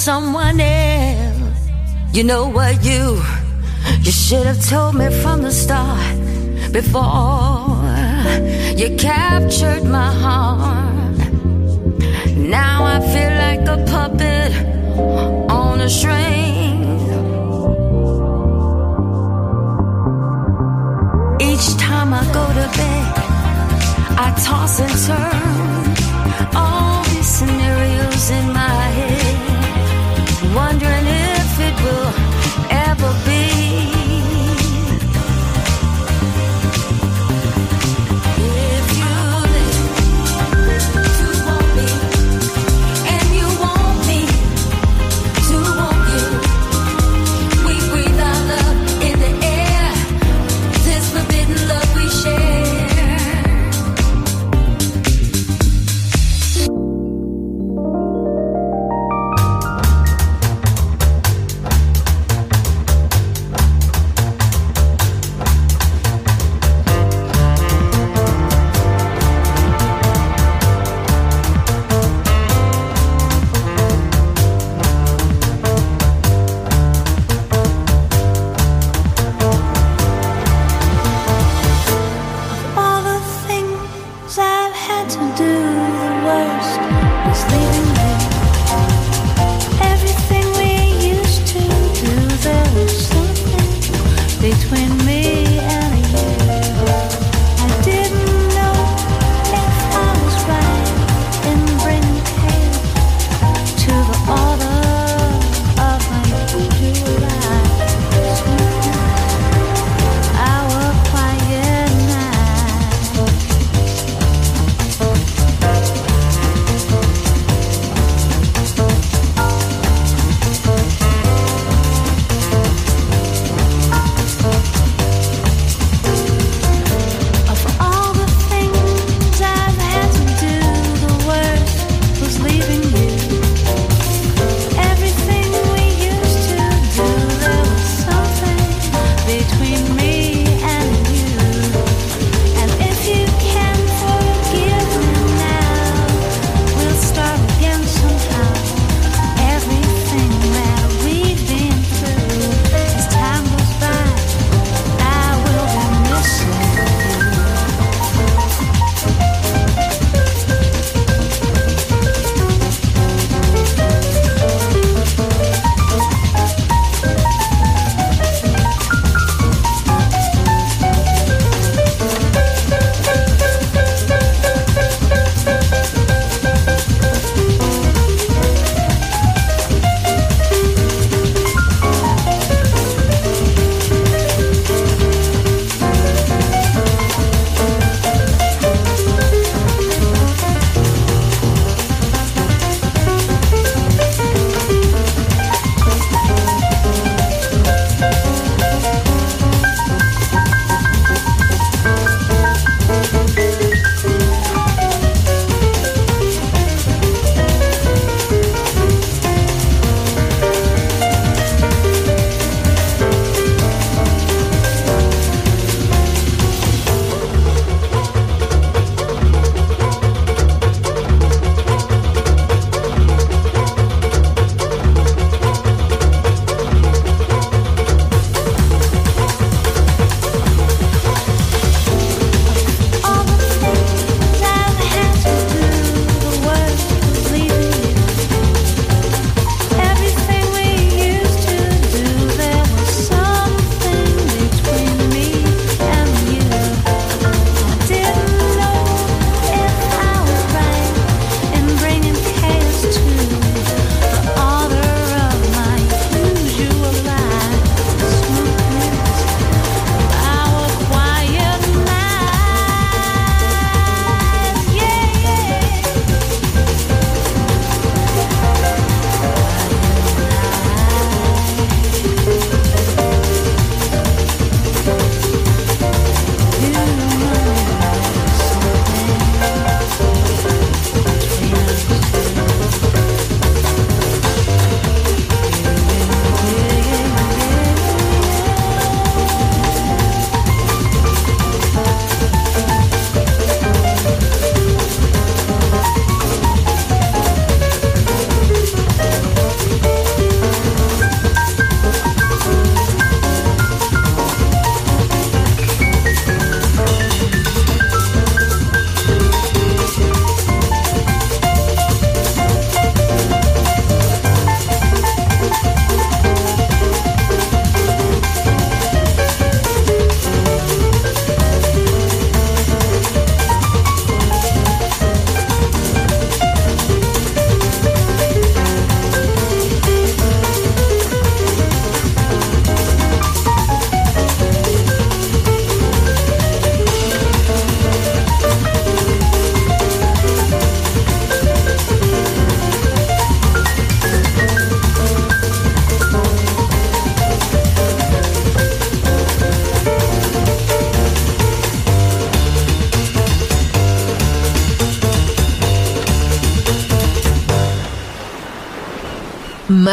someone else. You know what you you should have told me from the start before you captured my heart. Now I feel like a puppet on a string. Each time I go to bed, I toss and turn all these scenarios in my jamais.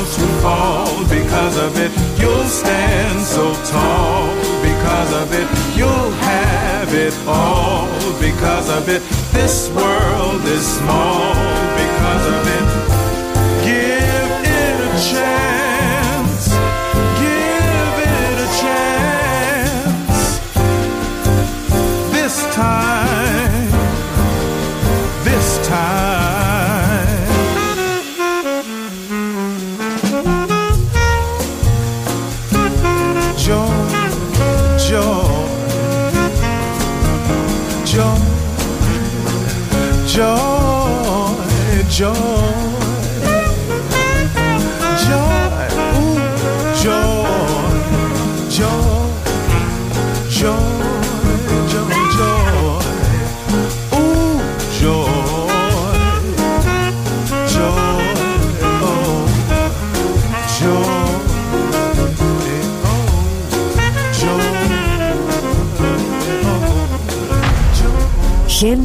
else fall because of it. You'll stand so tall because of it. You'll have it all because of it. This world is small because of it.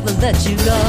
never let you go.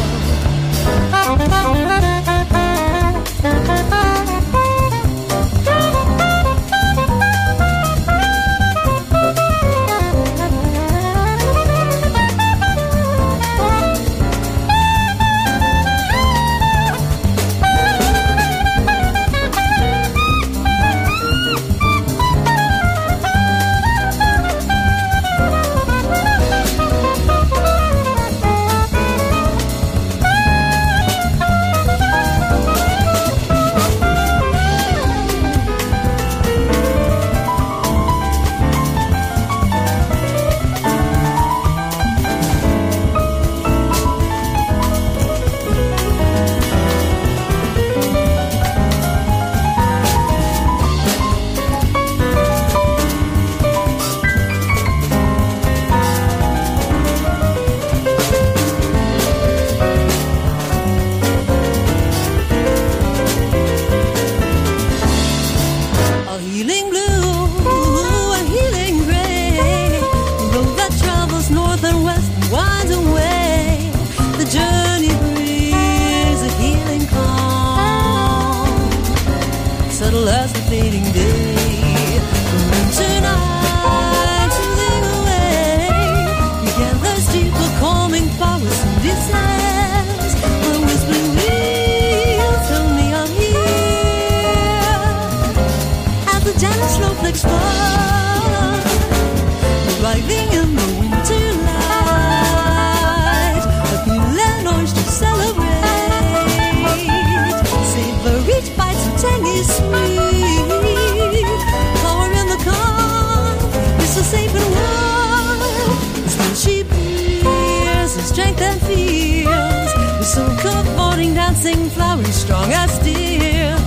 strength and feels. We're so comforting, dancing, flowering, strong as steel,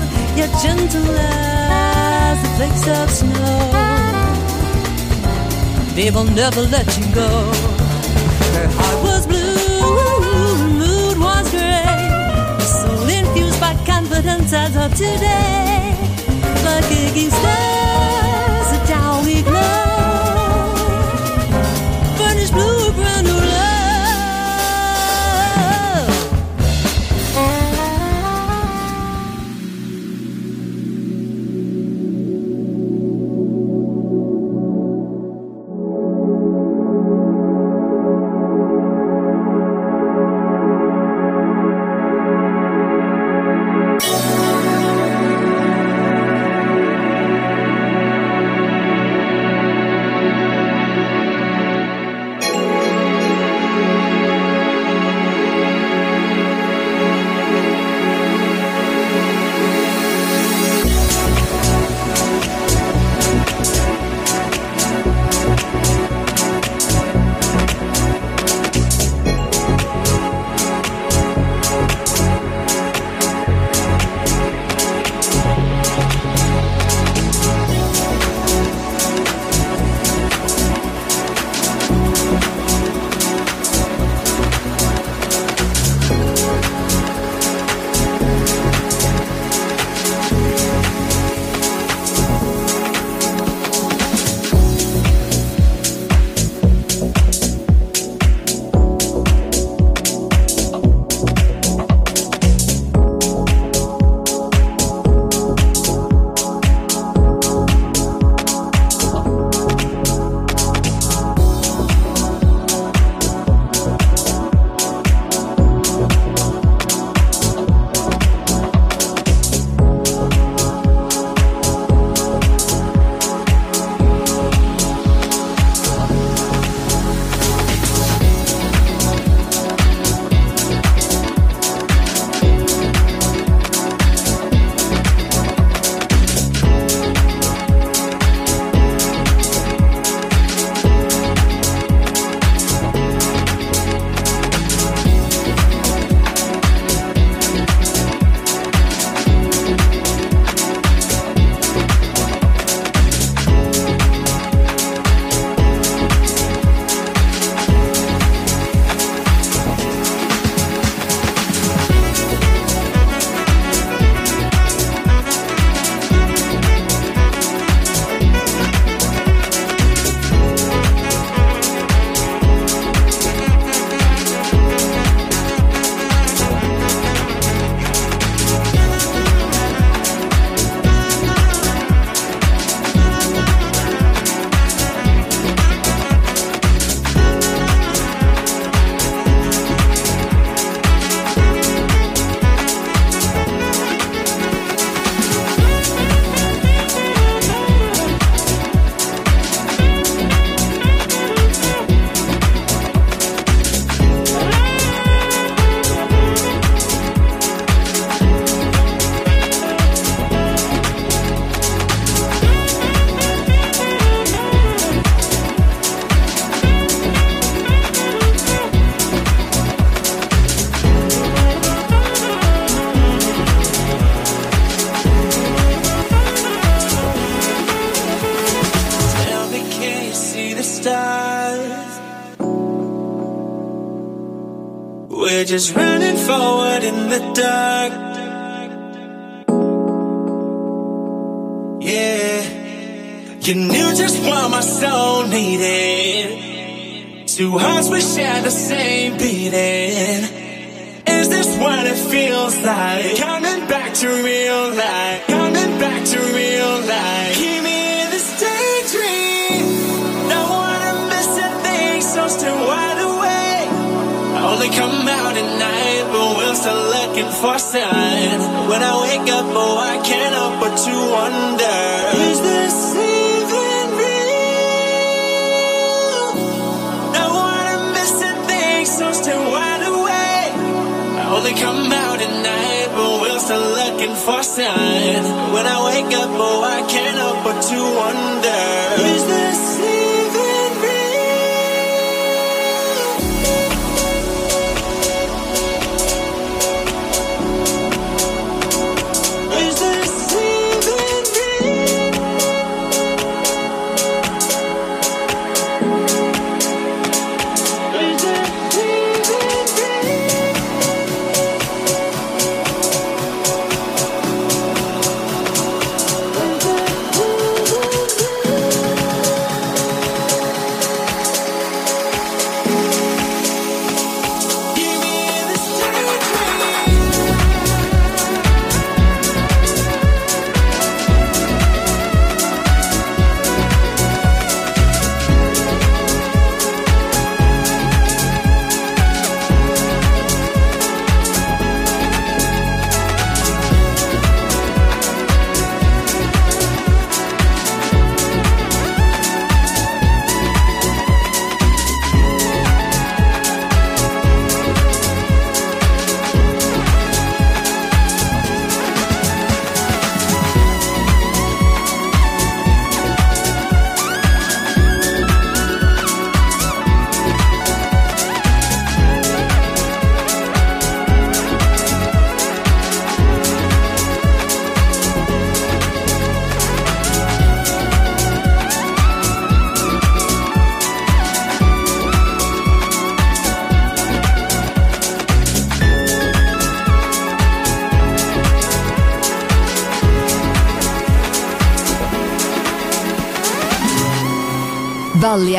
yet gentle as the flakes of snow. They will never let you go. Her heart was blue, mood was gray, her soul infused by confidence as of today, like Iggy Star. Just running forward in the dark. Yeah, you knew just what my soul needed. Two hearts we share the same beating. Is this what it feels like? Coming back to real life. Coming back to real life. Looking for sign. When I wake up, oh, I can't help but to wonder: Is this even real? Don't wanna miss a thing, so still wide awake. I only come out at night, but we're still looking for sign. When I wake up, oh, I can't help but to wonder: Is this